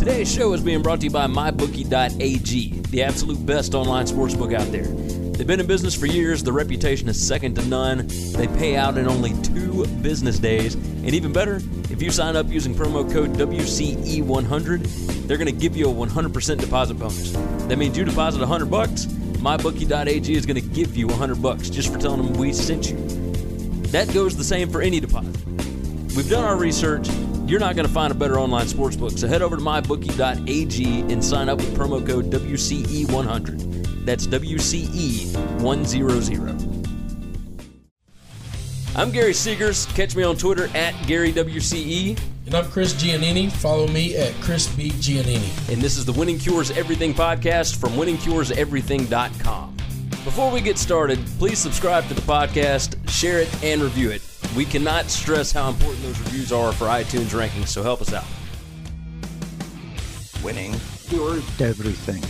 Today's show is being brought to you by MyBookie.ag, the absolute best online sportsbook out there. They've been in business for years, the reputation is second to none. They pay out in only two business days. And even better, if you sign up using promo code WCE100, they're going to give you a 100% deposit bonus. That means you deposit 100 bucks, MyBookie.ag is going to give you 100 bucks just for telling them we sent you. That goes the same for any deposit. We've done our research. You're not going to find a better online sportsbook. So head over to mybookie.ag and sign up with promo code WCE100. That's WCE100. I'm Gary Seegers. Catch me on Twitter at GaryWCE. And I'm Chris Giannini. Follow me at Chris B. Giannini. And this is the Winning Cures Everything podcast from winningcureseverything.com. Before we get started, please subscribe to the podcast, share it, and review it. We cannot stress how important those reviews are for iTunes rankings, so help us out. Winning. Cures everything.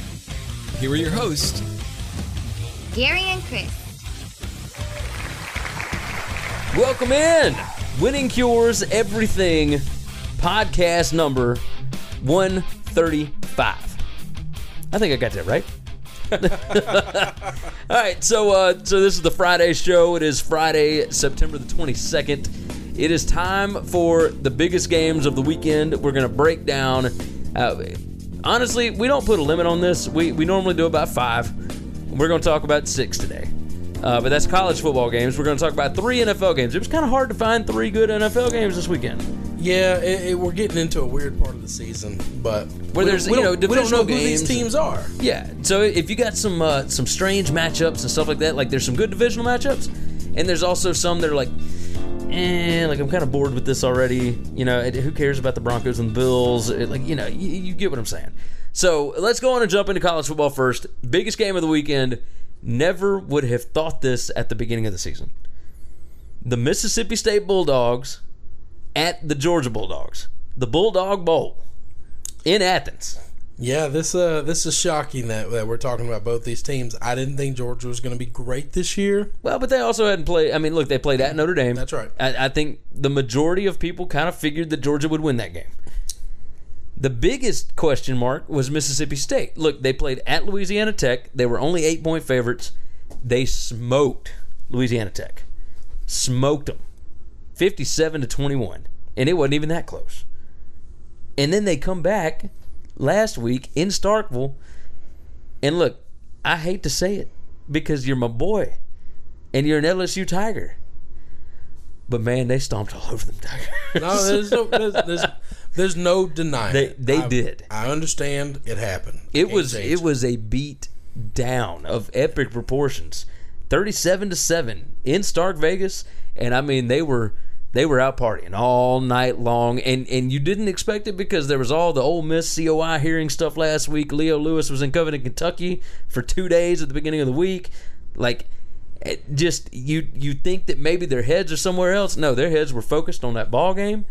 Here are your hosts, Gary and Chris. Welcome in. Winning Cures Everything podcast number 135. I think I got that right. All right, so uh, so this is the Friday show. It is Friday, September the 22nd. It is time for the biggest games of the weekend. We're going to break down. Uh, honestly, we don't put a limit on this. We, we normally do about five. We're going to talk about six today. Uh, but that's college football games. We're going to talk about three NFL games. It was kind of hard to find three good NFL games this weekend. Yeah, it, it, we're getting into a weird part of the season, but Where there's, we you know, don't- we don't know divisional who these teams are. Yeah. So if you got some uh, some strange matchups and stuff like that, like there's some good divisional matchups, and there's also some that are like, eh, like I'm kind of bored with this already. You know, it, who cares about the Broncos and the Bills? It, like, you know, you, you get what I'm saying. So let's go on and jump into college football first. Biggest game of the weekend. Never would have thought this at the beginning of the season. The Mississippi State Bulldogs at the Georgia Bulldogs. The Bulldog Bowl in Athens. Yeah, this uh this is shocking that, that we're talking about both these teams. I didn't think Georgia was going to be great this year. Well, but they also hadn't played. I mean, look, they played at Notre Dame. That's right. I, I think the majority of people kind of figured that Georgia would win that game. The biggest question mark was Mississippi State. Look, they played at Louisiana Tech. They were only eight point favorites. They smoked Louisiana Tech, smoked them, fifty-seven to twenty-one, and it wasn't even that close. And then they come back last week in Starkville, and look, I hate to say it because you're my boy and you're an LSU Tiger. But man, they stomped all over them Tigers. No, there's no there's, there's, there's no denying They- it. they I- did. I understand it happened. It Can't was it was a beat down of epic proportions. 37 to 7 in Stark Vegas and I mean they were they were out partying all night long and and you didn't expect it because there was all the Ole Miss COI hearing stuff last week. Leo Lewis was in Covington, Kentucky for 2 days at the beginning of the week. Like it just you you think that maybe their heads are somewhere else. No, their heads were focused on that ball game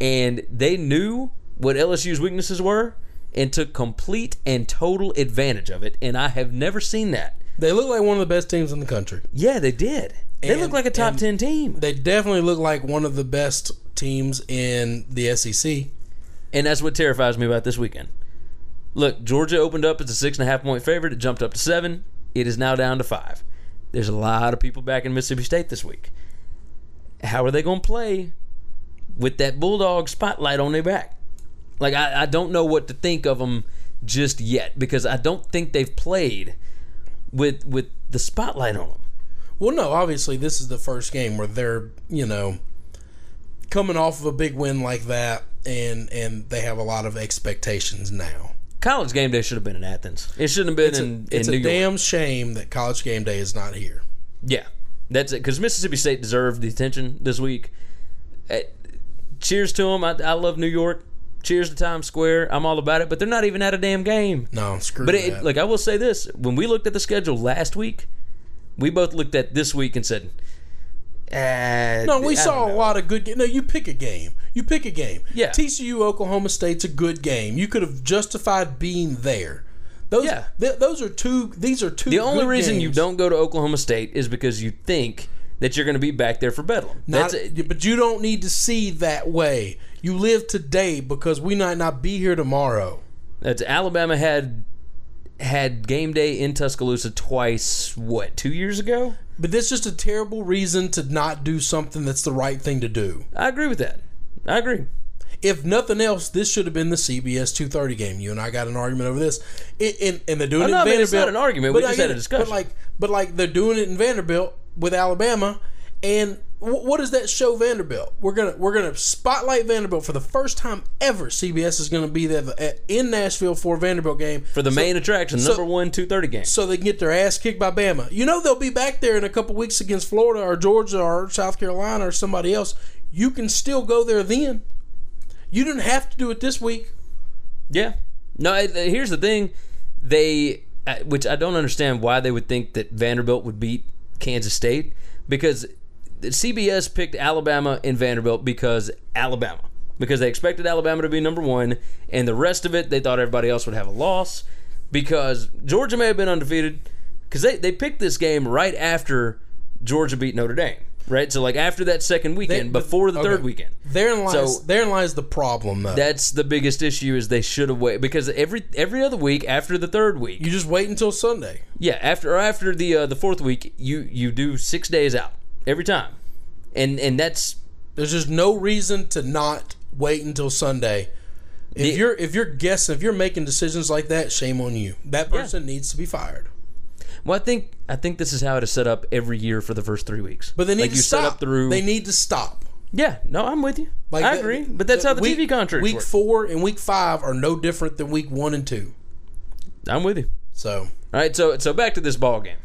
and they knew what LSU's weaknesses were and took complete and total advantage of it. And I have never seen that. They look like one of the best teams in the country. Yeah, they did. They And- look like a top 10 team. They definitely look like one of the best teams in the SEC. And that's what terrifies me about this weekend. Look, Georgia opened up as a six and a half point favorite. It jumped up to seven. It is now down to five. There's a lot of people back in Mississippi State this week. How are they going to play with that Bulldog spotlight on their back? Like, I, I don't know what to think of them just yet because I don't think they've played with with the spotlight on them. Well, no, obviously this is the first game where they're you know coming off of a big win like that, and and they have a lot of expectations now. College game day should have been in Athens. It shouldn't have been It's a, in, it's in a York. damn shame that College Game Day is not here. Yeah, that's it. Because Mississippi State deserved the attention this week. Eh, cheers to them. I, I love New York. Cheers to Times Square. I'm all about it. But they're not even at a damn game. No, screw But that. it, like I will say this: when we looked at the schedule last week, we both looked at this week and said, eh, no, we I saw a lot of good. ga- No, you pick a game. You pick a game. Yeah. TCU Oklahoma State's a good game. You could have justified being there. Those, Yeah. th- those are two. These are two. The only reason you don't go to Oklahoma State is because you think that you're going to be back there for Bedlam. Not, That's it. but you don't need to see that way. You live today because we might not be here tomorrow. That's Alabama had had game day in Tuscaloosa twice. What two years ago? But that's just a terrible reason to not do something that's the right thing to do. I agree with that. I agree. If nothing else, this should have been the CBS 230 game. You and I got an argument over this, It- and, and they're doing it in Vanderbilt. it's not an argument. We just had a discussion. But like, but like they're doing it in Vanderbilt with Alabama, and what does that show Vanderbilt? We're gonna we're gonna spotlight Vanderbilt for the first time ever. CBS is gonna be there in Nashville for a Vanderbilt game For the So- main attraction, so- number one two thirty game. so they can get their ass kicked by Bama. You know they'll be back there in a couple weeks against Florida or Georgia or South Carolina or somebody else. You can still go there then. You didn't have to do it this week. Yeah. No, here's the thing. They, uh, which I don't understand why they would think that Vanderbilt would beat Kansas State because CBS picked Alabama and Vanderbilt because Alabama. Because they expected Alabama to be number one, and the rest of it, they thought everybody else would have a loss. Because Georgia may have been undefeated, because they, they picked this game right after Georgia beat Notre Dame, right? So, like, after that second weekend, They- before the okay. third weekend. Therein lies So- therein lies the problem though. That's the biggest issue is they should have waited because every every other week after the third week, you just wait until Sunday. yeah, after or after the uh, the fourth week, you you do six days out every time, and and that's There's just no reason to not wait until Sunday. If The- you're if you're guessing, if you're making decisions like that, shame on you. That person needs to be fired. well, I think I think this is how it is set up every year for the first three weeks. But they need like to you stop. set up through. They need to stop. yeah, no, I'm with you. Like I the- agree, but that's how the week, TV contracts Week work. four and week five are no different than week one and two. I'm with you. So All right, so so back to this ball game.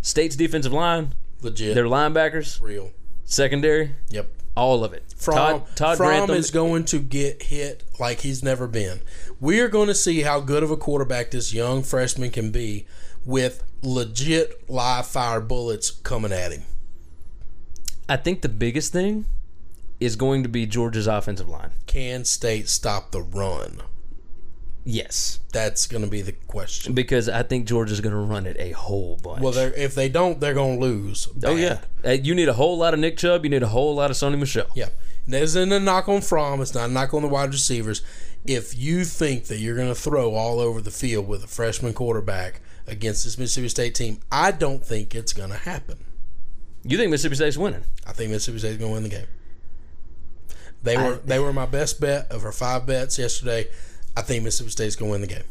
State's defensive line, legit, their linebackers, real. secondary, Yep. all of it. From Todd, Todd Fromm Grantham is going to get hit like he's never been. We are going to see how good of a quarterback this young freshman can be with legit live fire bullets coming at him. I think the biggest thing is going to be Georgia's offensive line. Can State stop the run? Yes, That's going to be the question. because I think Georgia's going to run it a whole bunch. Well, they're, if they don't, they're going to lose. oh yeah, Uh, you need a whole lot of Nick Chubb. You need a whole lot of Sony Michel. Yeah. This isn't a knock on Fromm. It's not a knock on the wide receivers. If you think that you're going to throw all over the field with a freshman quarterback against this Mississippi State team, I don't think it's going to happen. You think Mississippi State's winning? I think Mississippi State's going to win the game. They were they were my best bet of our five bets yesterday. I think Mississippi State's going to win the game.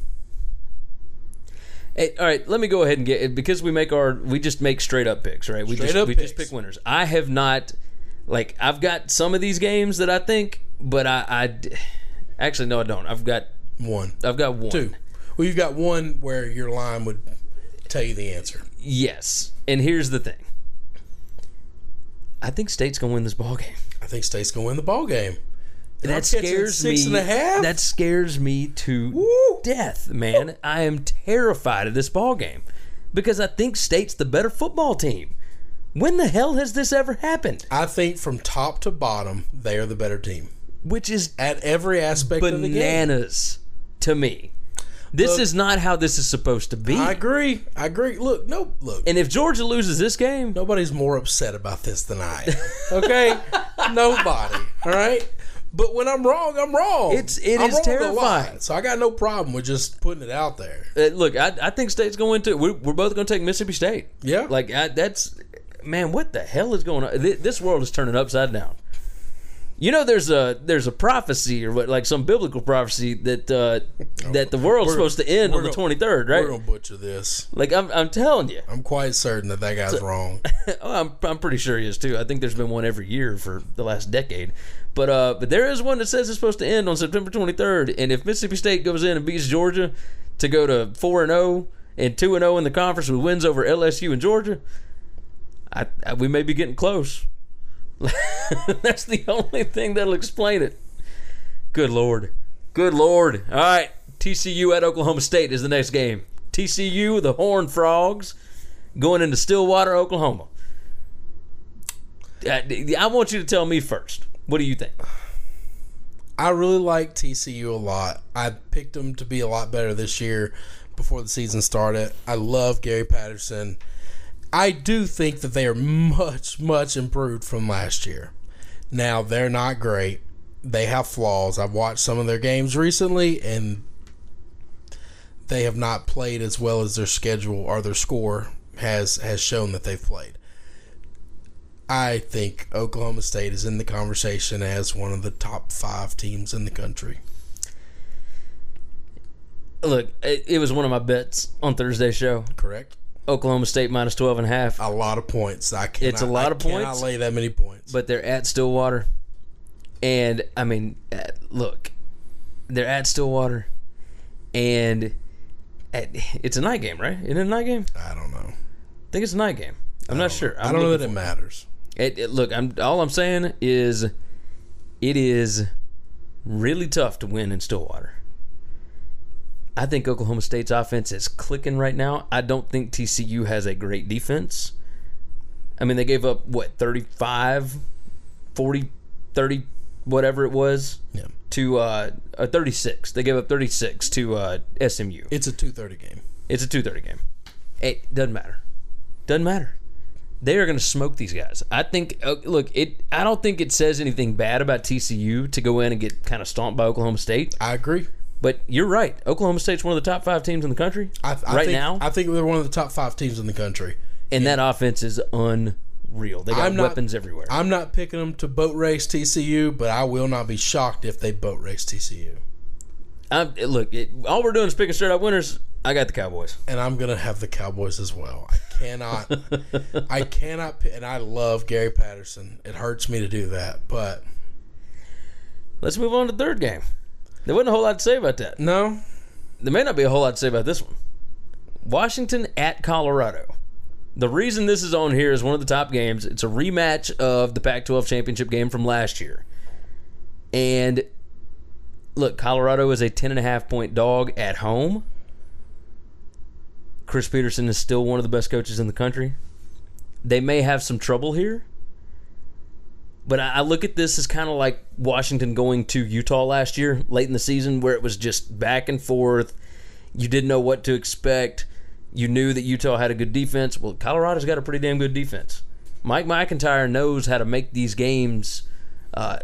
Hey, all right, let me go ahead and get it because we make our we just make straight up picks, right? We Straight just up we just pick winners. I have not like I've got some of these games that I think, but I actually no, I don't. I've got One, I've got one. two. Well, you've got one where your line would tell you the answer. Yes, and here's the thing. I think State's gonna win this ball game. I think State's going to win the ball game. That scares six me. and a half? That scares me to Woo! death, man. I am terrified of this ball game because I think State's the better football team. When the hell has this ever happened? I think from top to bottom, they are the better team Which is at every aspect of bananas to me. This Look- is not how this is supposed to be. I agree. I agree. Look, no, look. and if Georgia loses this game, Nobody's more upset about this than I am. Okay, nobody. All right. But when I'm wrong, I'm wrong. It's- it is terrifying. So I got no problem with just putting it out there. uh, look, I, I think State's going to. We're, we're both going to take Mississippi State. Yeah. Like I, that's man, what the hell is going on? Th- This world is turning upside down. You know, there's a there's a prophecy or what, like some biblical prophecy that uh, that the world's We're- supposed to end on the twenty third, right? We're gonna butcher this. Like I'm, I'm telling you, I'm quite certain that that guy's wrong. oh, I'm, I'm pretty sure he is too. I think there's been one every year for the last decade, but uh, but there is one that says it's supposed to end on September 23rd. And if Mississippi State goes in and beats Georgia to go to four and zero and two and zero in the conference with wins over LSU and Georgia, I, I we may be getting close. That's the only thing that'll explain it. Good lord, good lord. All right, TCU at Oklahoma State is the next game. TCU, the Horned Frogs, going into Stillwater, Oklahoma. Uh, I want you to tell me first. What do you think? I really like TCU a lot. I picked them to be a lot better this year before the season started. I love Gary Patterson. I do think that they are much, much improved from last year. Now, they're not great. they have flaws. I've watched some of their games recently, and they have not played as well as their schedule or their score has has shown that they've played. I think Oklahoma State is in the conversation as one of the top five teams in the country. Look, it, it was one of my bets on Thursday's show. Correct. Oklahoma State minus 12 and a half, A lot of points. I cannot, It's a lot I of points. lay that many points. but they're at Stillwater. And, I mean, uh, look, they're at Stillwater. And at, it's a night game, right? Isn't it a night game? I don't know. I think it's a night game. I'm not sure. I I'm don't know that it matters. It, it- look, I'm all I'm saying is, it is really tough to win in Stillwater. I think Oklahoma State's offense is clicking right now. I don't think TCU has a great defense. I mean, they gave up what 35, 40, 30, whatever it was Yeah. to uh, uh 36. They gave up 36 to uh, SMU. It's a two thirty game. It's a 2:30 game. It doesn't matter. Doesn't matter. They are going to smoke these guys. I think. Uh, look, it. I don't think it says anything bad about TCU to go in and get kind of stomped by Oklahoma State. I agree. But you're right. Oklahoma State's one of the top five teams in the country I, I right think, now, I think they're one of the top five teams in the country. and that offense is unreal. They got I'm not- weapons everywhere. I'm not picking them to boat race TCU, but I will not be shocked if they boat race TCU. I'm, look, it, all we're doing is picking straight up winners. I got the Cowboys. And I'm gonna have the Cowboys as well. I cannot, I cannot, and I love Gary Patterson. It hurts me to do that, but Let's move on to third game. There wasn't a whole lot to say about that. no, There may not be a whole lot to say about this one. Washington at Colorado. The reason this is on here is one of the top games. It's a rematch of the Pac 12 championship game from last year. And look, Colorado is a 10.5 point dog at home. Chris Petersen is still one of the best coaches in the country. They may have some trouble here. But I I look at this as kind of like Washington going to Utah last year, late in the season, where it was just back and forth. You didn't know what to expect. You knew that Utah had a good defense. Well, Colorado's got a pretty damn good defense. Mike MacIntyre knows how to make these games uh,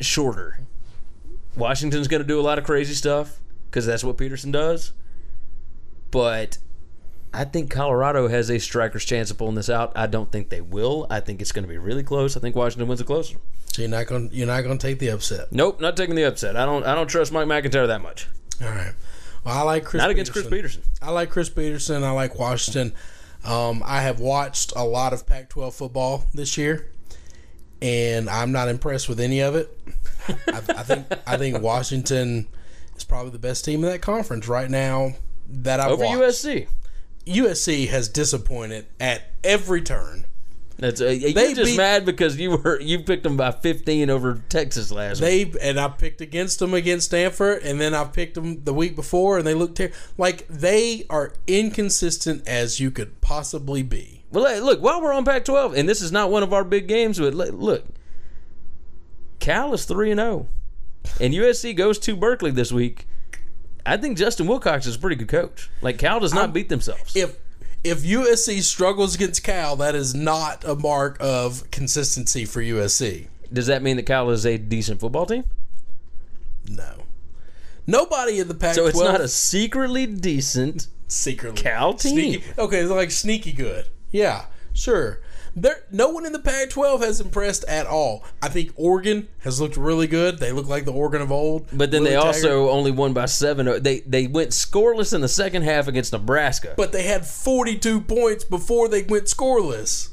shorter. Washington's going to do a lot of crazy stuff because that's what Petersen does. But I think Colorado has a striker's chance of pulling this out. I don't think they will. I think it's going to be really close. I think Washington wins it closer. so you're not gonna you're not gonna take the upset. Nope, not taking the upset. I don't. I don't trust Mike MacIntyre that much. All right. Well, I like Chris. Not against Chris Petersen. Petersen. I like Chris Petersen. I like Washington. Um, I have watched a lot of Pac-12 football this year, and I'm not impressed with any of it. I, I think I think Washington is probably the best team in that conference right now that I've Over watched. USC. USC has disappointed at every turn. That's uh, you're They just beat- mad because you were you picked them by 15 over Texas last week. They and I picked against them against Stanford, and then I picked them the week before, and they looked ter- like they are inconsistent as you could possibly be. Well, look, while we're on Pac-12, and this is not one of our big games, but look, Cal is three and zero, and USC goes to Berkeley this week. I think Justin Wilcox is a pretty good coach. Like Cal does not beat themselves. If if USC struggles against Cal, that is not a mark of consistency for USC. Does that mean that Cal is a decent football team? No, nobody in the Pac-12. So it's not a secretly decent. secretly Cal team. Sneaky, okay, like sneaky good. Yeah, sure. There, no one in the Pac-12 has impressed at all. I think Oregon has looked really good. They look like the Oregon of old. But then Willie they Taggart. also only won by seven. They they went scoreless in the second half against Nebraska. but they had 42 points before they went scoreless.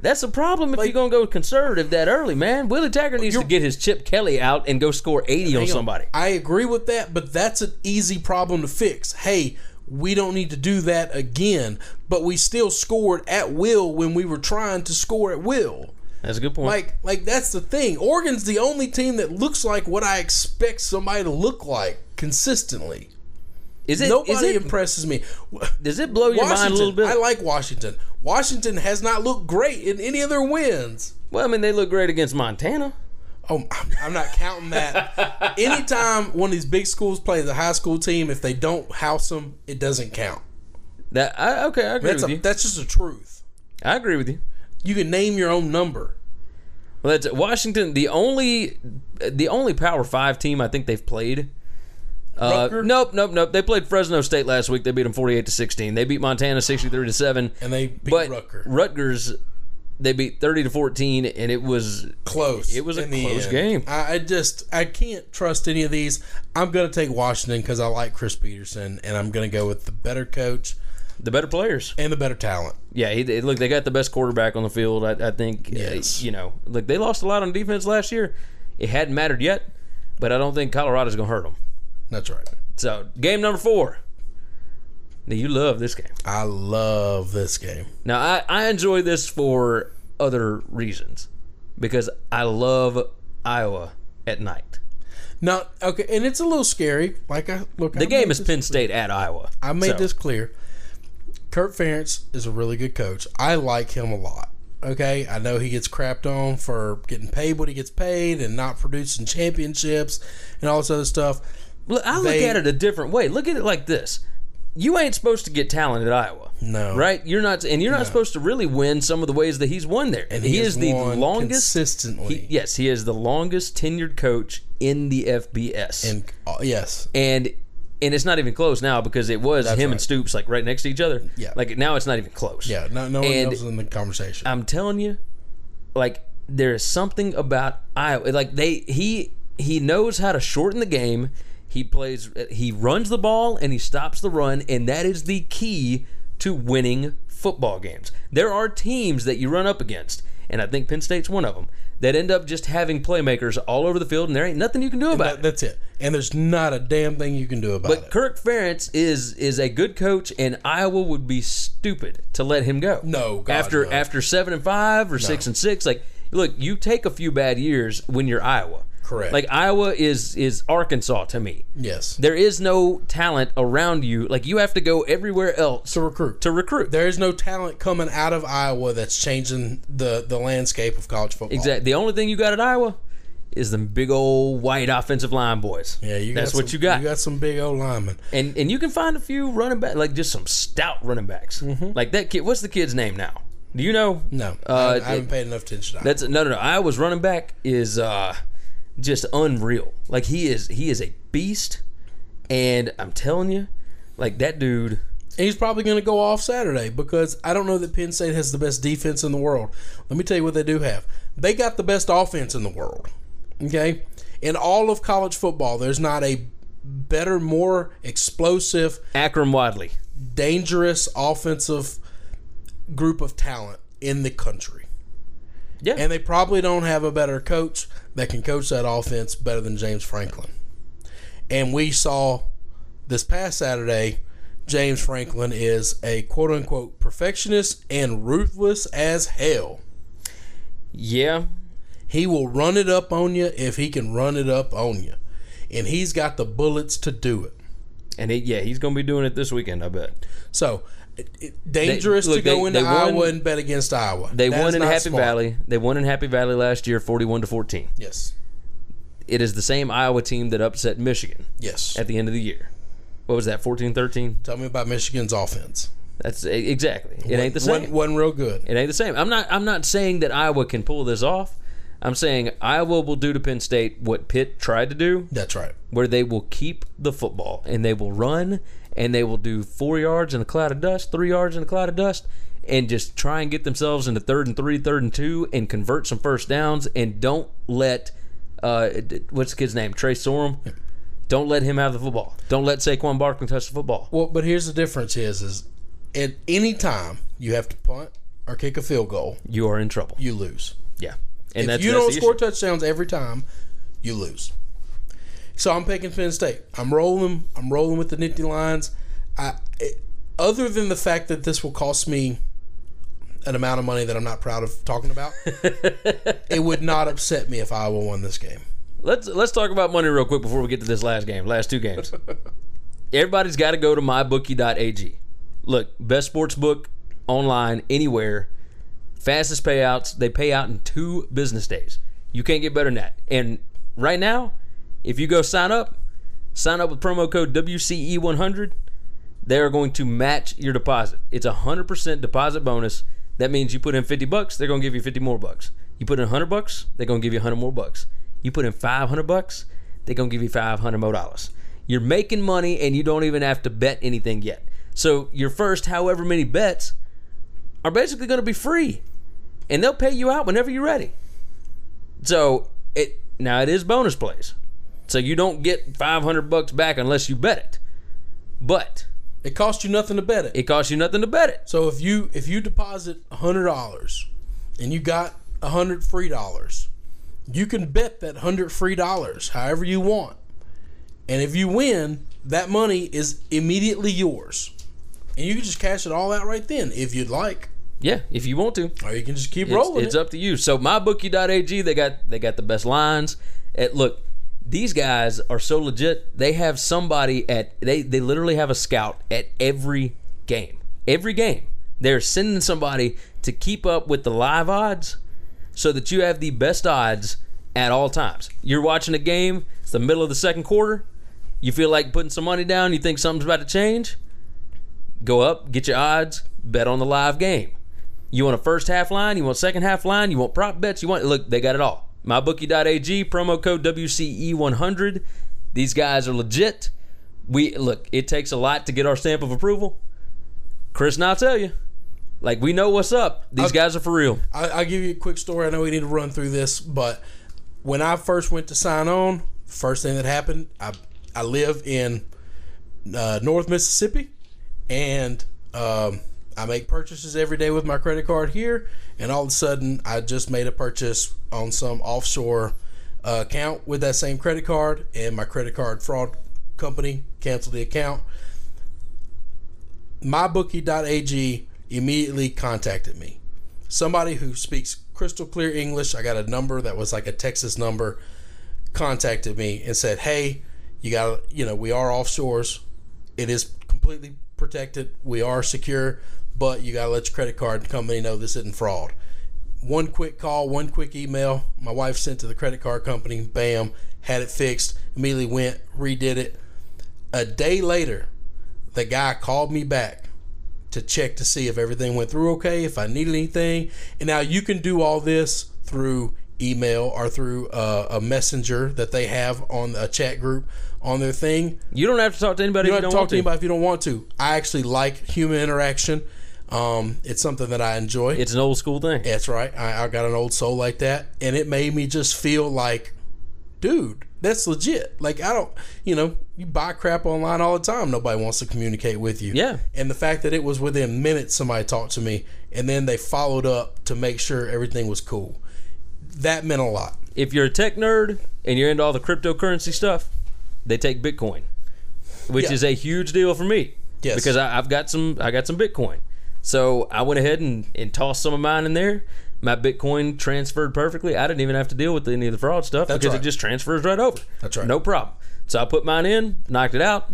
That's a problem if Like- you're gonna go conservative that early, man. Willie Taggart needs to get his Chip Kelly out and go score 80 on Hang on. somebody. I agree with that, but that's an easy problem to fix. Hey, we don't need to do that again, but we still scored at will when we were trying to score at will. That's a good point. Like, like that's the thing. Oregon's the only team that looks like what I expect somebody to look like consistently. is it? Nobody is it impresses me. does it blow your mind a little bit? I like Washington. Washington has not looked great in any of their wins. well, I mean, they look great against Montana. Oh, I'm- I'm not counting that. Anytime one of these big schools plays a high school team, if they don't house them, it doesn't count. That I, okay, I agree That's with a, you. that's just the truth. I agree with you. You can name your own number. Well, that's Washington. The only, the only Power Five team I think they've played. Uh, nope, nope, nope. They played Fresno State last week. They beat them forty-eight to sixteen. They beat Montana sixty-three to seven. And they beat but Rutgers. Rutgers, they beat thirty to fourteen, and it was close. It was a close game. I, just I can't trust any of these. I'm going to take Washington because I like Chris Petersen, and I'm going to go with the better coach the better players. and the better talent. Yeah, he, look, they got the best quarterback on the field. I, I think. uh, Yes. you know, look, they lost a lot on defense last year. It hadn't mattered yet, but I don't think Colorado's going to hurt them. That's right. So, game number four. Now, you love this game. I love this game. Now, I, I enjoy this for other reasons because I love Iowa at night. Now, okay, and it's a little scary. Like I look, at The game is Penn State at Iowa. I made So, this clear. Kirk Ferentz is a really good coach. I like him a lot. Okay, I know he gets crapped on for getting paid what he gets paid and not producing championships and all this other stuff. Look, I look They- at it a different way. Look at it like this: you ain't supposed to get talent at Iowa. No. right? You're not, and you're not supposed to really win some of the ways that he's won there. And he, he is the longest consistently. he- yes, he is the longest tenured coach in the FBS, And uh, yes, and and it's not even close now because it was him and. Stoops like right next to each other. Yeah. like now it's not even close. yeah, no, no one And- else in the conversation. I'm telling you, like there is something about Iowa. Like they he he knows how to shorten the game. He plays. He runs the ball and he stops the run, and that is the key to winning football games. There are teams that you run up against, and I think Penn State's one of them that end up just having playmakers all over the field, and there ain't nothing you can do about That- it. that's it. And there's not a damn thing you can do about But it. But Kirk Ferentz is is a good coach, and Iowa would be stupid to let him go. No, God, after no. after seven and five or six and six, like look, you take a few bad years when you're Iowa. Correct. Like Iowa is is Arkansas to me. yes, There is no talent around you. Like you have to go everywhere else to recruit. to recruit. there is no talent coming out of Iowa that's changing the the landscape of college football. Exactly. The only thing you got at Iowa is them big old white offensive line boys. Yeah, you. That's got what some- you got. You got some big old linemen. and and you can find a few running back, like just some stout running backs. Mm-hmm. Like that kid. What's the kid's name now? Do you know? No, Uh, I, haven't paid enough attention. to That's no, no, no. Iowa's running back is uh, just unreal. Like he is, he is a beast, and I'm telling you, like that dude. He's probably going to go off Saturday because I don't know that Penn State has the best defense in the world. Let me tell you what they do have. They got the best offense in the world. Okay? In all of college football, there's not a better, more explosive, Akrum Wadley. dangerous offensive group of talent in the country. Yeah, And they probably don't have a better coach that can coach that offense better than James Franklin. And we saw this past Saturday, James Franklin is a quote unquote perfectionist and ruthless as hell. yeah. He will run it up on you if he can run it up on you. And he's got the bullets to do it. And it, yeah, he's gonna be doing it this weekend. I bet. So, it, it- dangerous look, to go they- into they won- Iowa and bet against Iowa. They That won in Happy smart. Valley. They won in Happy Valley last year, forty-one to fourteen. Yes. It is the same Iowa team that upset Michigan Yes. at the end of the year. What was that? 14-13? Tell me about Michigan's offense. That's exactly. It ain't the same. Wasn't real good. It ain't the same. I'm not. I'm not saying that Iowa can pull this off. I'm saying Iowa will do to Penn State what Pitt tried to do, That's right. where they will keep the football and they will run and they will do four yards in a cloud of dust, three yards in a cloud of dust, and just try and get themselves into third and three, third and two, and convert some first downs. And don't let uh, what's the kid's name? Trace McSorley. Don't let him have the football. Don't let Saquon Barkley touch the football. Well, but here's the difference: is is at any time you have to punt or kick a field goal, You are in trouble. you lose. Yeah, and if you don't score issue. touchdowns every time, you lose. So I'm picking Penn State. I'm rolling. I'm rolling with the Nittany Lions. I, it, other than the fact that this will cost me an amount of money that I'm not proud of talking about, it would not upset me if Iowa won this game. Let's let's talk about money real quick before we get to this last game, last two games. Everybody's got to go to mybookie.ag. Look, best sports book online anywhere. Fastest payouts. They pay out in two business days. You can't get better than that. And right now, if you go sign up, sign up with promo code WCE100. They are going to match your deposit. It's a hundred percent deposit bonus. That means you put in fifty bucks, they're going to give you fifty more bucks. You put in 100 bucks, they're going to give you 100 more bucks. You put in 500 bucks, they're going to give you 500 more dollars. You're making money and you don't even have to bet anything yet. So your first however many bets are basically going to be free. And they'll pay you out whenever you're ready. So it now it is bonus plays. So you don't get 500 bucks back unless you bet it. But It costs you nothing to bet it. it costs you nothing to bet it. So if you if you deposit hundred dollars and you got hundred free dollars, you can bet that hundred free dollars however you want, and if you win, that money is immediately yours, and you can just cash it all out right then if you'd like, Yeah, if you want to. or you can just keep It's, rolling. it's it. up to you. So mybookie.ag, they got they got the best lines. At, look, these guys are so legit. They have somebody at they they literally have a scout at every game. Every game. They're sending somebody to keep up with the live odds so that you have the best odds at all times. You're watching a game, it's the middle of the second quarter, you feel like putting some money down, you think something's about to change, go up, get your odds, bet on the live game. You want a first half line, you want second half line, you want prop bets, you want look, they got it all. MyBookie.ag, promo code WCE100. These guys are legit. We look, it takes a lot to get our stamp of approval. Chris and I'll tell you. Like we know what's up. These I'll- guys are for real. I, I'll give you a quick story. I know we need to run through this, but when I first went to sign on, first thing that happened, I I live in uh, North Mississippi, and um, I make purchases every day with my credit card here. And all of a sudden, I just made a purchase on some offshore uh, account with that same credit card, and my credit card fraud company canceled the account. MyBookie.ag immediately contacted me somebody who speaks crystal clear English. I got a number that was like a Texas number, contacted me and said, "Hey, you got you know we are offshores. It is completely protected. We are secure, but you got to let your credit card company know this isn't fraud." One quick call, one quick email. My wife sent to the credit card company. Bam, had it fixed. Immediately went, redid it. A day later, the guy called me back to check to see if everything went through okay, if I needed anything. And now you can do all this through email or through uh, a messenger that they have on a chat group on their thing. You don't have to talk to anybody You don't you have don't to talk to anybody if you don't want to. I actually like human interaction. Um, it's something that I enjoy. It's an old school thing. That's right. I, I got an old soul like that, and it made me just feel like, dude, that's legit. Like I don't, you know, you buy crap online all the time. Nobody wants to communicate with you. Yeah. And the fact that it was within minutes somebody talked to me, and then they followed up to make sure everything was cool. That meant a lot. If you're a tech nerd and you're into all the cryptocurrency stuff, they take Bitcoin, which Yeah. is a huge deal for me. Yes. Because I, I've got some, I got some Bitcoin, so I went ahead and, and tossed some of mine in there. My Bitcoin transferred perfectly. I didn't even have to deal with any of the fraud stuff That's because right. it just transfers right over. That's right. No problem. So I put mine in, knocked it out,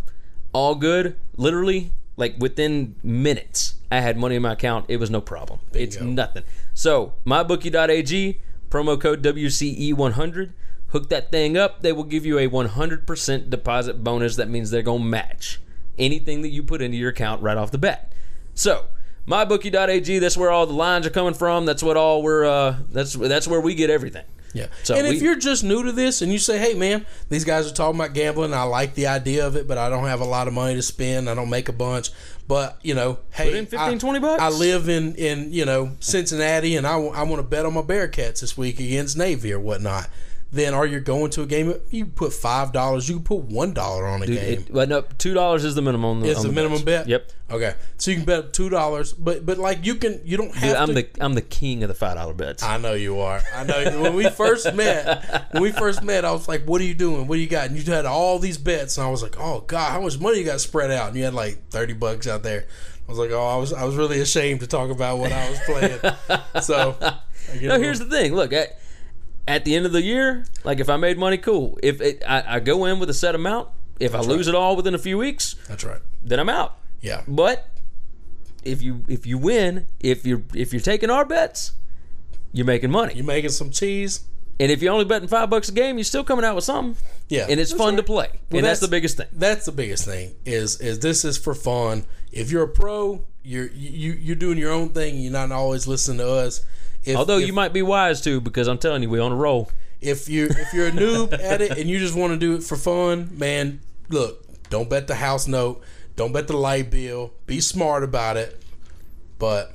all good. Literally, like within minutes, I had money in my account. It was no problem. It's nothing. So mybookie.ag promo code WCE100. Hook that thing up. They will give you a 100% deposit bonus. That means they're gonna match anything that you put into your account right off the bat. So mybookie.ag. That's where all the lines are coming from. That's what all we're. Uh, that's that's where we get everything. Yeah. So and we- if you're just new to this and you say, hey, man, these guys are talking about gambling. I like the idea of it, but I don't have a lot of money to spend. I don't make a bunch. But, you know, hey, Put in 15, I, 20 bucks. I live in, in, you know, Cincinnati and I, want to bet on my Bearcats this week against Navy or whatnot. Then are you going to a game? You put $5, you can put $1 on a game. It, well, no, two dollars is the minimum. on the- Is on the minimum bet? Yep. Okay. So you can bet two dollars, but but like you can you don't have Dude, I'm to the I'm the king of the five dollar bets. I know you are. I know. when we first met, when we first met, I was like, "What are you doing? What do you got?" And you had all these bets, and I was like, "Oh God, how much money you got spread out?" And you had like thirty bucks out there. I was like, "Oh, I was I was really ashamed to talk about what I was playing." so, I No, here's the thing. Look, at, at the end of the year, like if I made money, cool. If it, I, I go in with a set amount, if I lose it all within a few weeks, that's right. then I'm out. Yeah, But if you if you win, if you're if you're taking our bets, you're making money. you're making some cheese. And if you're only betting five bucks a game, you're still coming out with something. Yeah, And it's that's fun to play. Well, and that's, the biggest thing. That's the biggest thing. Is is this is for fun. If you're a pro, you're you you're doing your own thing. You're not always listening to us. If, Although if, you might be wise to, because I'm telling you, we're on a roll. if you if you're a noob at it and you just want to do it for fun, man, look, don't bet the house note, don't bet the light bill. Be smart about it, but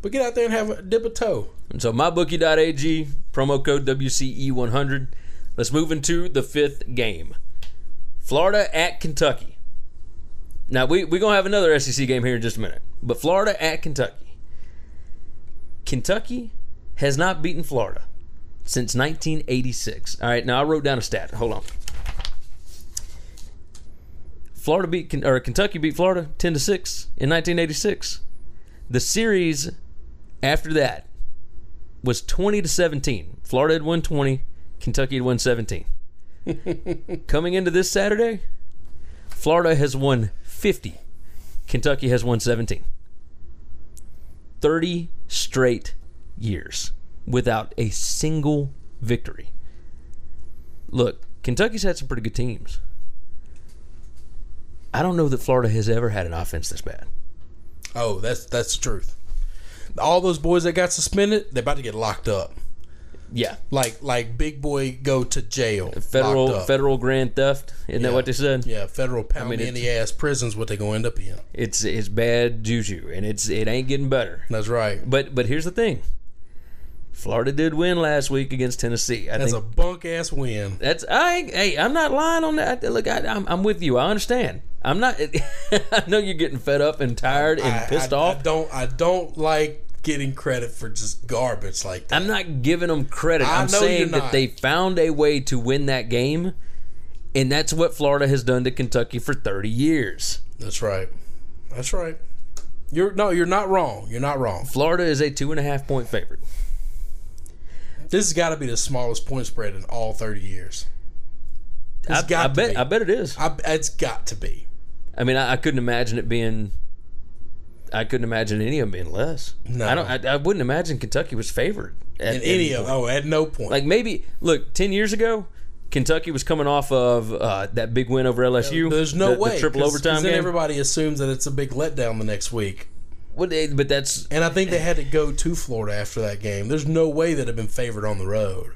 but get out there and have a dip a toe. And so mybookie.ag promo code WCE100. Let's move into the fifth game. Florida at Kentucky. Now we we're gonna have another SEC game here in just a minute, but Florida at Kentucky. Kentucky has not beaten Florida since 1986. All right, now I wrote down a stat. Hold on. Florida beat or Kentucky beat Florida 10 to 6 in 1986. The series after that was 20 to 17. Florida had won 20, Kentucky had won 17. Coming into this Saturday, Florida has won 50. Kentucky has won 17. 30 straight years without a single victory. Look, Kentucky's had some pretty good teams. I don't know that Florida has ever had an offense this bad. Oh, that's that's the truth. All those boys that got suspended, they're about to get locked up. Yeah. Like like big boy go to jail. Federal federal grand theft. Isn't that what they said? Yeah, federal pound mean, me in the ass prison's what they're gonna end up in. It's it's bad juju and it's it ain't getting better. That's right. But but here's the thing. Florida did win last week against Tennessee. I That's think a bunk ass win. that's I hey, I'm not lying on that. Look, I, I'm I'm with you. I understand. I'm not I know you're getting fed up and tired and I- pissed I, off. I don't I don't like getting credit for just garbage like that. I'm not giving them credit. I I'm know saying that they found a way to win that game, and that's what Florida has done to Kentucky for 30 years. That's right. That's right. You're no, you're not wrong. You're not wrong. Florida is a two and a half point favorite. This has got to be the smallest point spread in all 30 years. It's I, got I to bet be. I bet it is. I, it's got to be. I mean, I, I couldn't imagine it being. I couldn't imagine any of them being less. No. I don't. I, I wouldn't imagine Kentucky was favored at In any of oh, at no point. Like maybe look ten years ago, Kentucky was coming off of uh, that big win over LSU. There's no the, way. the triple 'cause- overtime 'cause then game. everybody assumes that it's a big letdown the next week. They- but that's And I think they had to go to Florida after that game. There's no way that have been favored on the road.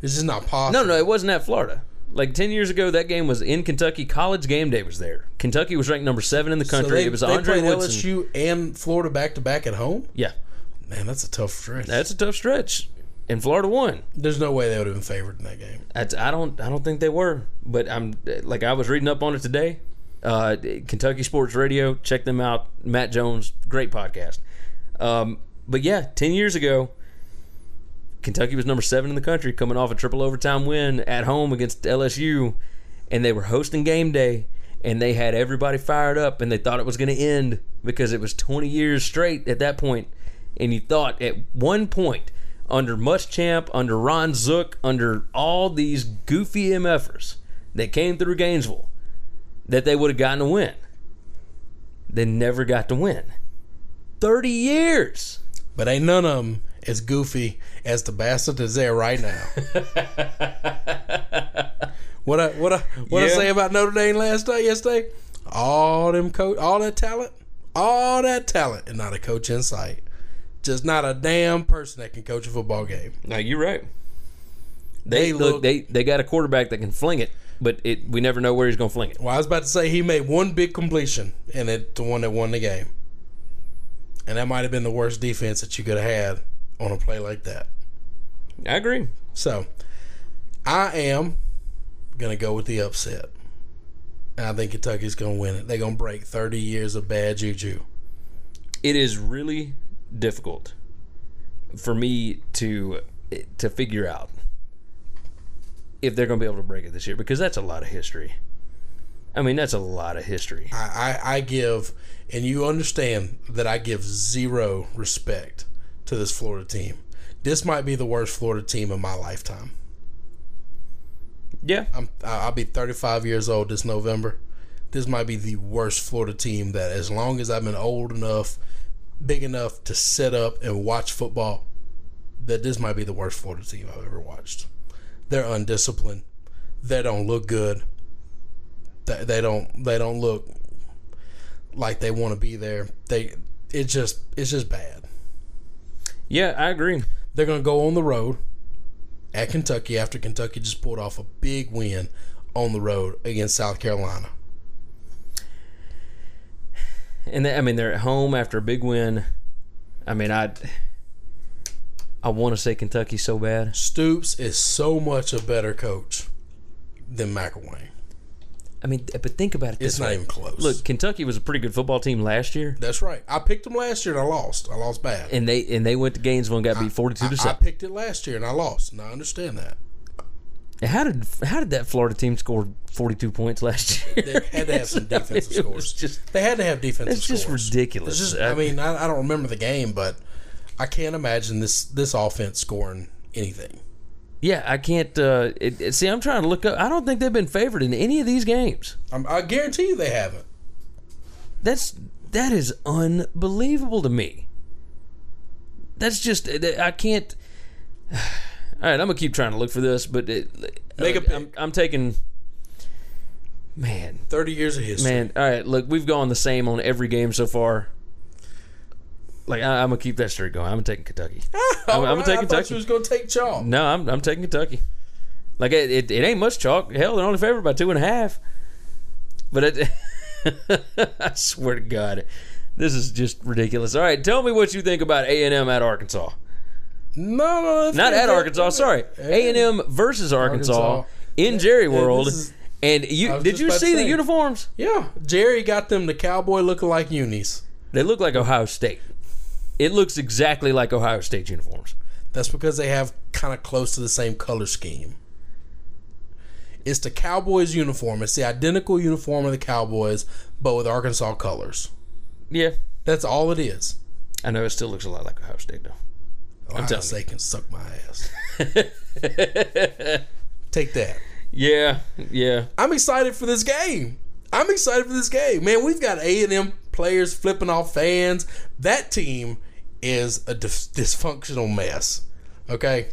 This is not possible. no, no. It wasn't at Florida. Like ten years ago, that game was in Kentucky. College game day was there. Kentucky was ranked number seven in the So country. they, it was they Andre played Woodson. LSU and Florida back to back at home. Yeah, Man, that's a tough stretch. that's a tough stretch. And Florida won. There's no way they would have been favored in that game. That's, I don't I don't think they were, but I'm like I was reading up on it today. Uh, Kentucky Sports Radio, check them out. Matt Jones, great podcast. Um, but yeah, ten years ago, Kentucky was number seven in the country, coming off a triple overtime win at home against LSU, and they were hosting game day, and they had everybody fired up, and they thought it was going to end because it was 20 years straight at that point, and you thought at one point under Muschamp, under Ron Zook, under all these goofy MFers that came through Gainesville, that they would have gotten to win. They never got to win. 30 years. But ain't none of them as goofy as the bastard that's there right now. what I what I what I say about Notre Dame last night yesterday? All them coach, all that talent, all that talent, and not a coach in sight. Just not a damn person that can coach a football game. Now you're right. They, They look, look- they they got a quarterback that can fling it, but it we never know where he's going to fling it. Well, I was about to say he made one big completion, and it's the one that won the game. And that might have been the worst defense that you could have had on a play like that. I agree. So, I am gonna go with the upset. And I think Kentucky's gonna win it. They're gonna break 30 years of bad juju. It is really difficult for me to to figure out if they're going to be able to break it this year because that's a lot of history. I mean, that's a lot of history. I, I, I give, and you understand that I give zero respect to this Florida team. This might be the worst Florida team in my lifetime. Yeah, I'm I'll be 35 years old this November. This might be the worst Florida team that, as long as I've been old enough, big enough to sit up and watch football, that this might be the worst Florida team I've ever watched. They're undisciplined. They don't look good. They, they don't. They don't look like they want to be there. They it just it's just bad. Yeah, I agree. They're going to go on the road at Kentucky after Kentucky just pulled off a big win on the road against South Carolina. And they, I mean, they're at home after a big win. I mean, I I want to say Kentucky so bad. Stoops is so much a better coach than McElwain. I mean, but think about it. This It's not way. even close. Look, Kentucky was a pretty good football team last year, That's right. I picked them last year and I lost. I lost bad. and they and they went to Gainesville and got beat forty-two to seven. I picked it last year and I lost. And I understand that. How did how did that Florida team score forty-two points last year? They had to have some defensive scores. just- they had to have defensive It's just scores. ridiculous. It's just, I- I mean, I, I don't remember the game, but I can't imagine this this offense scoring anything. yeah, I can't. Uh, it, it- see, I'm trying to look up. I don't think they've been favored in any of these games. I'm, I guarantee you they haven't. That's that is unbelievable to me. That's just I can't. All right, I'm gonna keep trying to look for this, but it, Make a look, I'm, pick. I'm taking. Man, Thirty years of history. man. All right, look, we've gone the same on every game so far. Like I, I'm gonna keep that streak going. I'm taking Kentucky. I'm, I'm gonna take I Kentucky. was going to take chalk. No, I'm I'm taking Kentucky. Like it, it, it ain't much chalk. Hell, they're only favored by two and a half. But it, I swear to God, this is just ridiculous. All right, tell me what you think about A and M at Arkansas. No, no, Not at Arkansas. Sorry, A and M versus Arkansas, Arkansas. in Jerry World. is- and you did you see the uniforms? Yeah, Jerry got them the cowboy looking like unis. They look like Ohio State. It looks exactly like Ohio State uniforms. That's because they have kind of close to the same color scheme. It's the Cowboys uniform. It's the identical uniform of the Cowboys, but with Arkansas colors. Yeah, That's all it is. I know it still looks a lot like Ohio State though. I'm telling telling they can suck my ass. Take that. Yeah, yeah. I'm excited for this game. I'm excited for this game, man. We've got A and M players flipping off fans. That team is a dis- dysfunctional mess. Okay,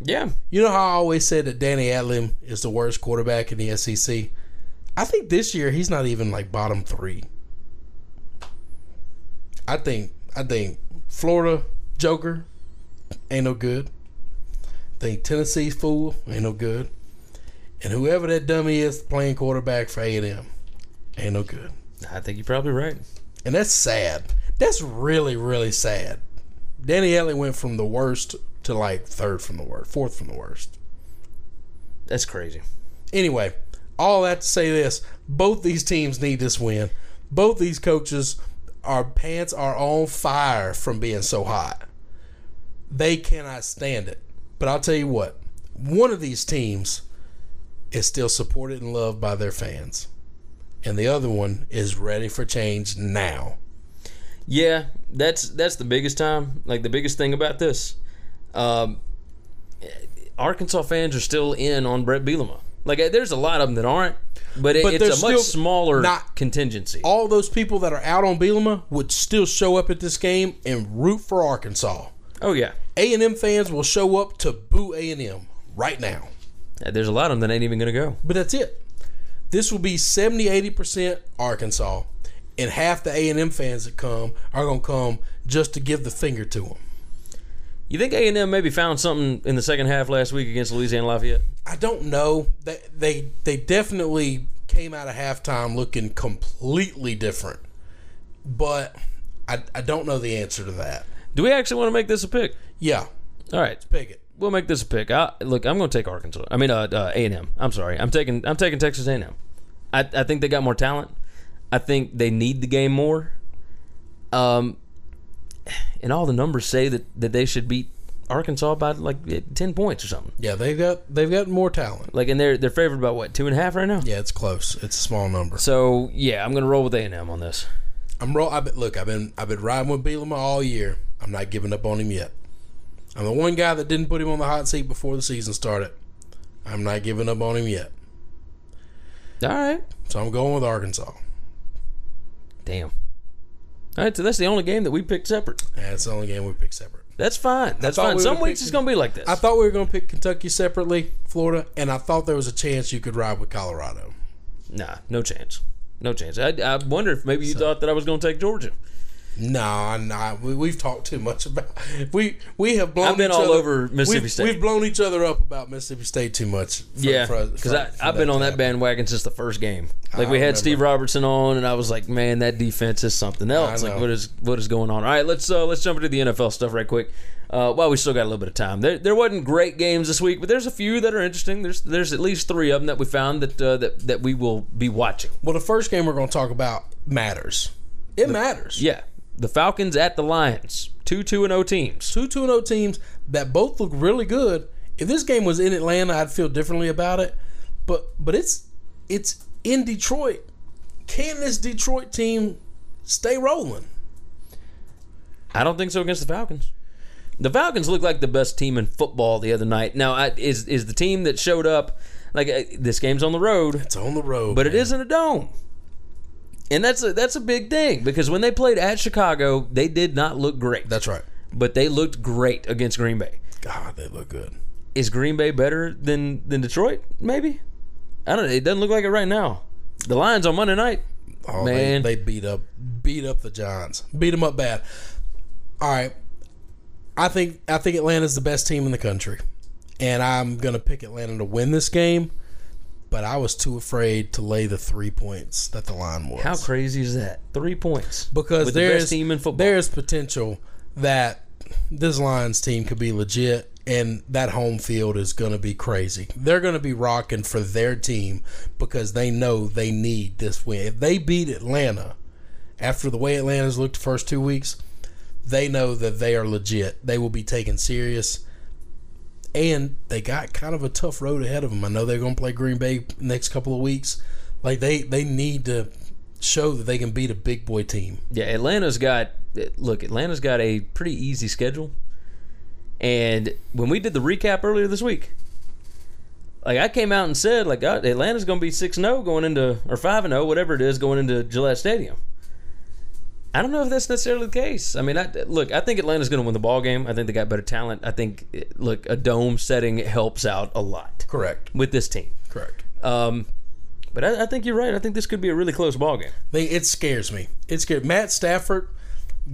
Yeah, you know how I always said that Danny Etling is the worst quarterback in the SEC. I think this year he's not even like bottom three. I think I think Florida Joker ain't no good. I think Tennessee's fool ain't no good. And whoever that dummy is playing quarterback for A and M ain't no good. I think you're probably right. And that's sad. That's really, really sad. Danny Etling went from the worst to like third from the worst, fourth from the worst. That's crazy. Anyway, all that to say this: both these teams need this win. Both these coaches, our pants are on fire from being so hot. They cannot stand it. But I'll tell you what: one of these teams is still supported and loved by their fans, and the other one is ready for change now. Yeah, that's that's the biggest time. Like the biggest thing about this, um, Arkansas fans are still in on Bret Bielema. Like uh, there's a lot of them that aren't, but, it, But it's a much smaller not- contingency. All those people that are out on Bielema would still show up at this game and root for Arkansas. oh yeah, A and M fans will show up to boo A and M right now. There's a lot of them that ain't even gonna go. But that's it. This will be 70 80% Arkansas, and half the A and M fans that come are going to come just to give the finger to them. You think A and M maybe found something in the second half last week against Louisiana Lafayette? I don't know. They they they definitely came out of halftime looking completely different. But I, I don't know the answer to that. Do we actually want to make this a pick? Yeah, All right, Let's pick it. we'll make this a pick. I, look, I'm going to take Arkansas. I mean, uh, uh, A&M. I'm sorry. I'm taking I'm taking Texas A&M. I, I think they got more talent. I think they need the game more. Um, and all the numbers say that, that they should beat Arkansas by like ten points or something. Yeah, they've got they've got more talent. Like, and they're they're favored by what two and a half right now. Yeah, it's close. It's a small number. So yeah, I'm going to roll with A&M on this. I'm roll. I been, look. I've been I've been riding with Bielema all year. I'm not giving up on him yet. I'm the one guy that didn't put him on the hot seat before the season started. I'm not giving up on him yet. All right. So I'm going with Arkansas. Damn. All right, so that's the only game that we picked separate. Yeah, That's the only game we picked separate. That's fine. That's fine. we Some weeks picked- it's going to be like this. I thought we were going to pick Kentucky separately, Florida, and I thought there was a chance you could ride with Colorado. Nah, no chance. No chance. I, I wonder if maybe you thought that I was going to take Georgia. No, no, we, we've talked too much about we we have blown. I've been each all other- over Mississippi we've, State. We've blown each other up about Mississippi State too much. for- Yeah, because I've been on that happen. bandwagon since the first game. Like I we had remember. Steve Robertson on, and I was like, man, that defense is something else. Like what is what is going on? All right, let's uh, let's jump into the NFL stuff right quick. Uh, well, we still got a little bit of time. There there wasn't great games this week, but there's a few that are interesting. There's there's at least three of them that we found that uh, that that we will be watching. Well, the first game we're going to talk about matters. It matters. Yeah, the Falcons at the Lions, two two and O teams. two two and O teams that both look really good. If this game was in Atlanta, I'd feel differently about it. But but it's it's in Detroit. Can this Detroit team stay rolling? I don't think so against the Falcons. The Falcons look like the best team in football the other night. Now, I, is is the team that showed up like uh, this game's on the road, It's on the road, but it man. isn't a dome, and that's a that's a big thing because when they played at Chicago, they did not look great, That's right. but they looked great against Green Bay. God, they look good. Is Green Bay better than than Detroit? Maybe. I don't know. It doesn't look like it right now. The Lions on Monday night. Oh, Man. They, they beat up beat up the Giants. Beat them up bad. All right. I think I think Atlanta's the best team in the country. And I'm going to pick Atlanta to win this game, but I was too afraid to lay the 3 points that the line was. How crazy is that? Three points because with the there's best team in football. there's potential that this Lions team could be legit and that home field is going to be crazy. They're going to be rocking for their team because they know they need this win. If they beat Atlanta after the way Atlanta's looked the first 2 weeks, they know that they are legit. They will be taken serious. And they got kind of a tough road ahead of them. I know they're going to play Green Bay next couple of weeks. Like they they need to show that they can beat a big boy team. Yeah, Atlanta's got look. Atlanta's got a pretty easy schedule, and when we did the recap earlier this week, like I came out and said, like God, Atlanta's going to be six zero oh going into or five and zero, whatever it is, going into Gillette Stadium. I don't know if that's necessarily the case. I mean, I, look, I think Atlanta's going to win the ball game. I think they got better talent. I think, look, a dome setting helps out a lot Correct. with this team. Correct. Um, but I, I think you're right. I think this could be a really close ball game. They, it scares me. It scares Matt Stafford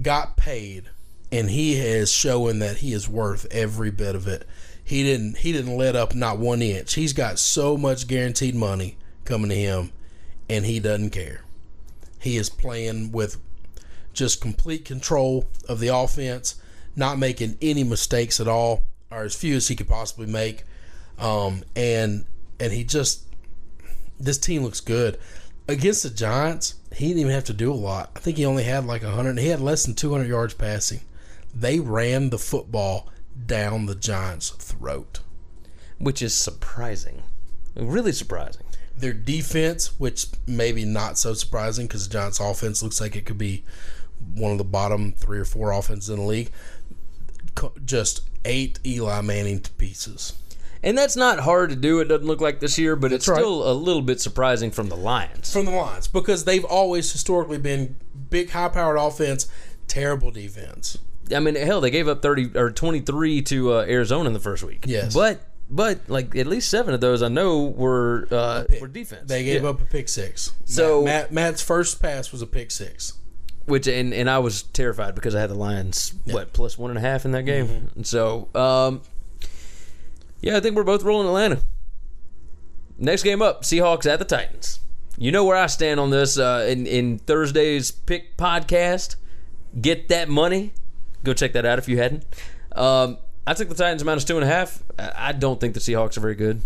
got paid, and he is showing that he is worth every bit of it. He didn't. He didn't let up not one inch. He's got so much guaranteed money coming to him, and he doesn't care. He is playing with just complete control of the offense, not making any mistakes at all, or as few as he could possibly make. Um, and and he just this team looks good. Against the Giants, he didn't even have to do a lot. I think he only had like 100. He had less than 200 yards passing. They ran the football down the Giants' throat. which is surprising, really surprising. Their defense, which maybe not so surprising because the Giants' offense looks like it could be one of the bottom three or four offenses in the league, just ate Eli Manning to pieces. And that's not hard to do. It doesn't look like this year, but it's right. still a little bit surprising from the Lions. from the Lions because they've always historically been big, high-powered offense, terrible defense. I mean, hell, they gave up thirty or twenty three to uh, Arizona in the first week. Yes. but but like at least seven of those I know were uh, were defense. They gave Yeah. up a pick six. So- Matt, Matt, Matt's first pass was a pick six. Which and and I was terrified because I had the Lions what plus one and a half in that game, Mm-hmm. and so um, yeah, I think we're both rolling Atlanta. Next game up, Seahawks at the Titans. You know where I stand on this uh, in in Thursday's pick podcast. Get that money. Go check that out if you hadn't. Um, I took the Titans minus two and a half. I I don't think the Seahawks are very good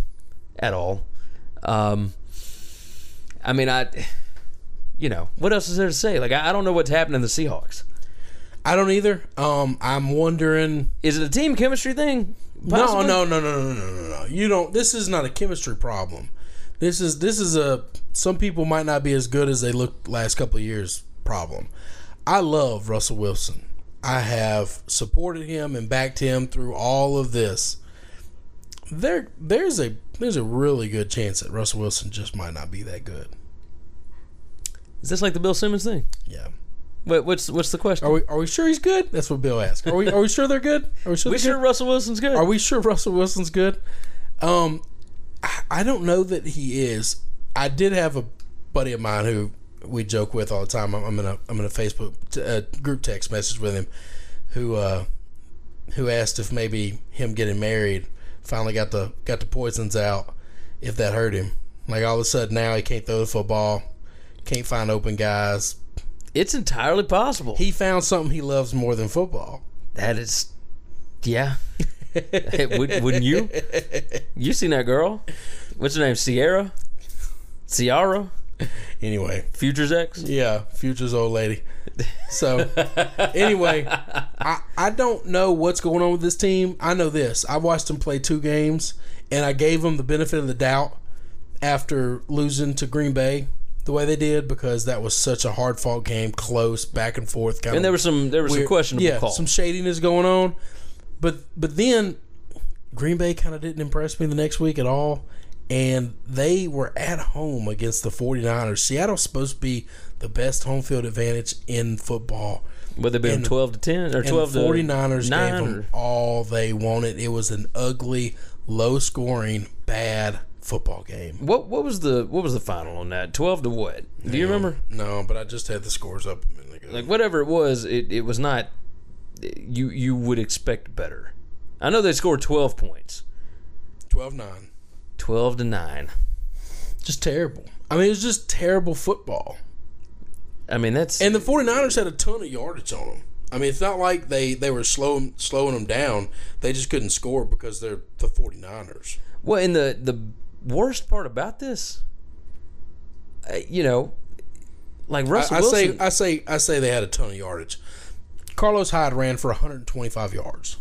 at all. Um, I mean, I you know, what else is there to say? Like, I, I don't know what's happening to the Seahawks. I don't either. Um, I'm wondering. Is it a team chemistry thing? No, Possibly? no, no, no, no, no, no, no. You don't. This is not a chemistry problem. This is this is a. Some people might not be as good as they looked last couple of years. Problem. I love Russell Wilson. I have supported him and backed him through all of this. There, there's a there's a really good chance that Russell Wilson just might not be that good. Is this like the Bill Simmons thing? Yeah. Wait, what's what's the question? Are we are we sure he's good? That's what Bill asked. Are we are we sure they're good? Are we sure we sure good? Russell Wilson's good? Are we sure Russell Wilson's good? Um, I- I don't know that he is. I did have a buddy of mine who we joke with all the time. I'm, I'm in a I'm in a Facebook t- uh, group text message with him, who uh, who asked if maybe him getting married finally got the got the poisons out, if that hurt him. Like all of a sudden now he can't throw the football, can't find open guys. It's entirely possible. He found something he loves more than football. that is, yeah. Would, wouldn't you? You seen that girl? What's her name? Sierra? Ciara? Anyway, Future's ex? Yeah, Future's old lady. So, anyway, I, I don't know what's going on with this team. I know this. I watched them play two games, and I gave them the benefit of the doubt after losing to Green Bay the way they did because that was such a hard fought game, close, back and forth. Kind And there was some there was some weird- questionable yeah, calls. some shadiness going on. But but then Green Bay kind of didn't impress me the next week at all. And they were at home against the 49ers. Seattle's supposed to be the best home field advantage in football. Would they been and twelve to ten or twelve the to 49ers nine? gave or- them all they wanted. It was an ugly, low scoring, bad football game. What what was the what was the final on that? Twelve to what? Do you remember? No, but I just had the scores up a minute ago. Like whatever it was, it, it was not. You you would expect better. I know they scored twelve points, 12 9. twelve to nine. Just terrible. I mean, it was just terrible football. I mean that's And the 49ers had a ton of yardage on them. I mean, it's not like they, they were slow, slowing them down. They just couldn't score because they're the 49ers. well. And the the worst part about this, uh, you know, like Russell I say Wilson. I say I say they had a ton of yardage. Carlos Hyde ran for 125 yards.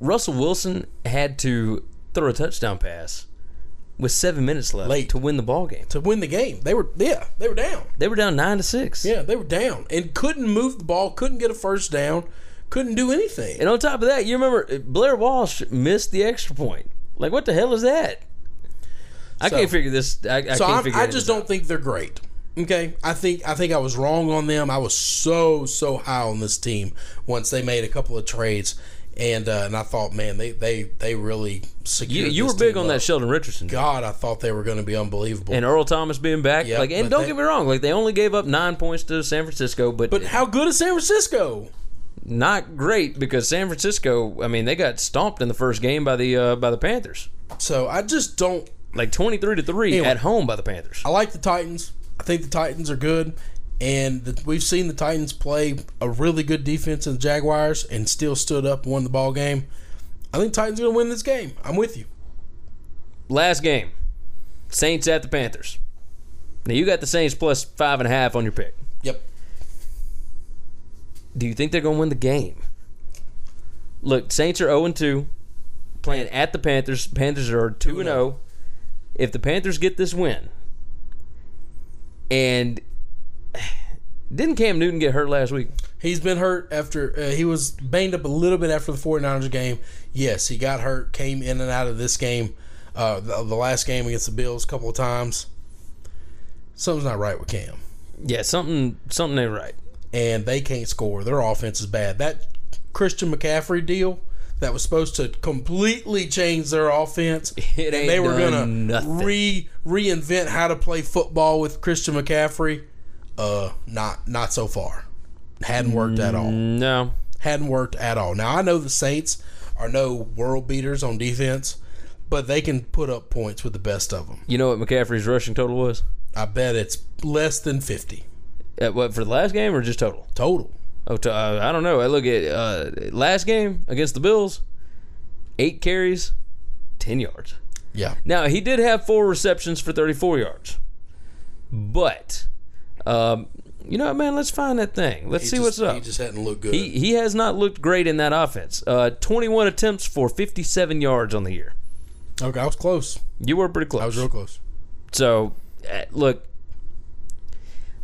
Russell Wilson had to throw a touchdown pass with seven minutes left Late. to win the ball game. to win the game. They were yeah, they were down. They were down nine to six. Yeah, they were down and couldn't move the ball, couldn't get a first down, couldn't do anything. And on top of that, you remember uh, Blair Walsh missed the extra point. Like, what the hell is that? I So- can't figure this. I, I so figure I just don't out. think they're great. Okay, I think I think I was wrong on them. I was so so high on this team once they made a couple of trades, and uh, and I thought, man, they they they really You, secured. you this were big on that. Sheldon Richardson. God, I thought they were going to be unbelievable. And Earl Thomas being back. Yeah, like, and don't they- get me wrong. Like, they only gave up nine points to San Francisco, but, but how good is San Francisco? not great because San Francisco. I mean, they got stomped in the first game by the uh, by the Panthers, So I just don't. Like twenty three to three Anyway. at home by the Panthers. I like the Titans. I think the Titans are good, and the, we've seen the Titans play a really good defense in the Jaguars and still stood up and won the ball game. I think Titans are going to win this game. I'm with you. Last game, Saints at the Panthers. Now you got the Saints plus five and a half on your pick. Yep. Do you think they're going to win the game? Look, Saints are 0 2, playing at the Panthers. Panthers are 2 and 0. If the Panthers get this win, and didn't Cam Newton get hurt last week? He's been hurt after uh, he was banged up a little bit after the 49ers game. Yes, he got hurt, came in and out of this game, uh, the, the last game against the Bills a couple of times. Something's not right with Cam. Yeah, something something ain't right. and they can't score. Their offense is bad. That Christian McCaffrey deal that was supposed to completely change their offense. It and they were gonna re reinvent how to play football with Christian McCaffrey. Uh, not not so far. Hadn't worked at all. No. Hadn't worked at all. Now I know the Saints are no world beaters on defense, but they can put up points with the best of them. You know what McCaffrey's rushing total was? I bet it's less than fifty At what for the last game or just total? total. Oh, to, uh, I don't know. I look at uh, last game against the Bills, eight carries, ten yards. Yeah. Now he did have four receptions for 34 yards, but um, you know, what, man, let's find that thing. Let's He see just- what's up. He just hadn't looked good. He he has not looked great in that offense. Uh, 21 attempts for 57 yards on the year. okay, I was close. You were pretty close. I was real close. So, uh, look,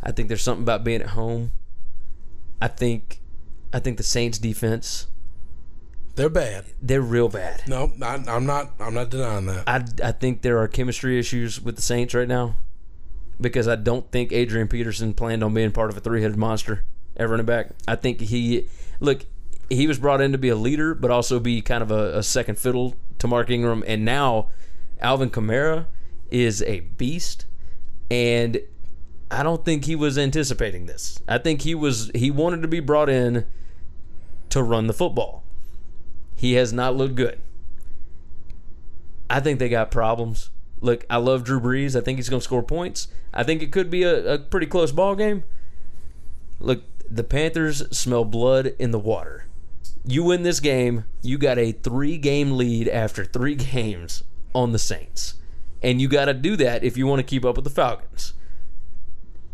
I think there's something about being at home. I think, I think the Saints defense They're bad. they're real bad. No, I, I'm not. I'm not denying that. I, I think there are chemistry issues with the Saints right now because I don't think Adrian Peterson planned on being part of a three headed monster at running back. I think he, look, he was brought in to be a leader, but also be kind of a, a second fiddle to Mark Ingram. And now Alvin Kamara is a beast. And I don't think he was anticipating this. I think he was he wanted to be brought in to run the football. He has not looked good. I think they got problems. Look, I love Drew Brees. I think he's going to score points. I think it could be a, a pretty close ball game. Look, the Panthers smell blood in the water. You win this game, you got a three game lead after three games on the Saints. And you got to do that if you want to keep up with the Falcons.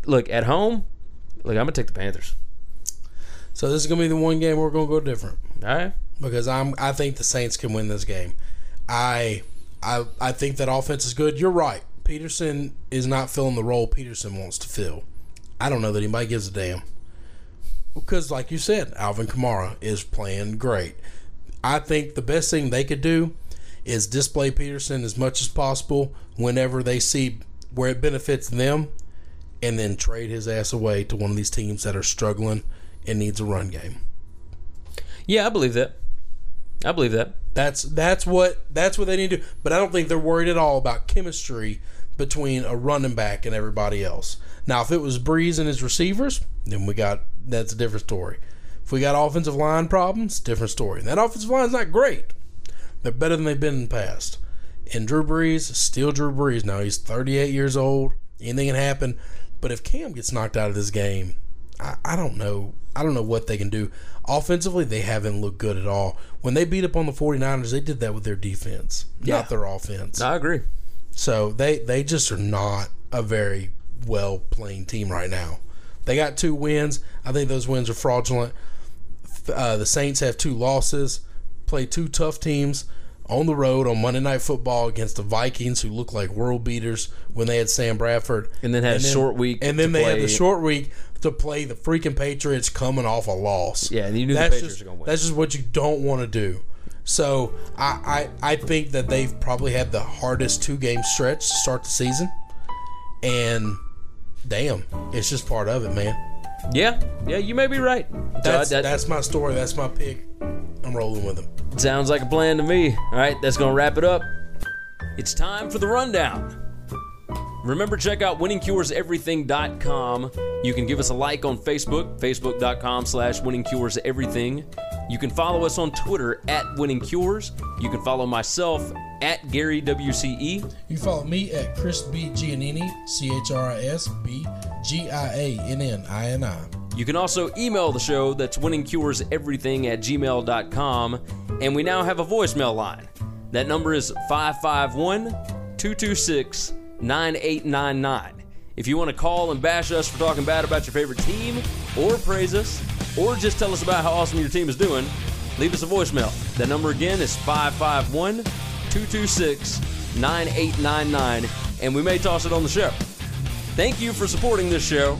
Look, at home, look, I'm going to take the Panthers. So this is gonna be the one game we're gonna go different All right. because I'm I think the Saints can win this game. I I I think that offense is good. You're right. Peterson is not filling the role Peterson wants to fill. I don't know that anybody gives a damn. Because like you said, Alvin Kamara is playing great. I think the best thing they could do is display Peterson as much as possible whenever they see where it benefits them and then trade his ass away to one of these teams that are struggling and needs a run game. Yeah, I believe that. I believe that. That's that's what that's what they need to do. But I don't think they're worried at all about chemistry between a running back and everybody else. Now, if it was Brees and his receivers, then we got that's a different story. If we got offensive line problems, different story. And that offensive line's not great. They're better than they've been in the past. And Drew Brees, still Drew Brees. Now he's 38 years old. Anything can happen. But if Cam gets knocked out of this game, I, I don't know. I don't know what they can do. Offensively, they haven't looked good at all. When they beat up on the 49ers, they did that with their defense, Yeah. not their offense. I agree. So they they just are not a very well playing team right now. They got two wins. I think those wins are fraudulent. Uh, the Saints have two losses. Play two tough teams on the road on Monday Night Football against the Vikings, who looked like world beaters when they had Sam Bradford, And then had a short week And then to they had play- the short week to play the freaking Patriots coming off a loss. Yeah, and you knew the that's Patriots just, were gonna win. That's just what you don't want to do. So I, I I think that they've probably had the hardest two game stretch to start the season, and damn, it's just part of it, man. Yeah, yeah, you may be right. That's that- that's my story. That's my pick. I'm rolling with them. Sounds like a plan to me. All right, that's going to wrap it up. It's time for the rundown. Remember, check out winningcureseverything.com. You can give us a like on Facebook, facebook.com slash winningcureseverything. You can follow us on Twitter at winningcures. You can follow myself at Gary WCE. You follow me at Chris B Giannini, C H R I S B G I A N N I N I. You can also email the show that's winningcureseverything at gmail.com. And we now have a voicemail line. That number is 551 226 9899. If you want to call and bash us for talking bad about your favorite team, or praise us, or just tell us about how awesome your team is doing, leave us a voicemail. That number again is 551 226 9899, and we may toss it on the show. Thank you for supporting this show,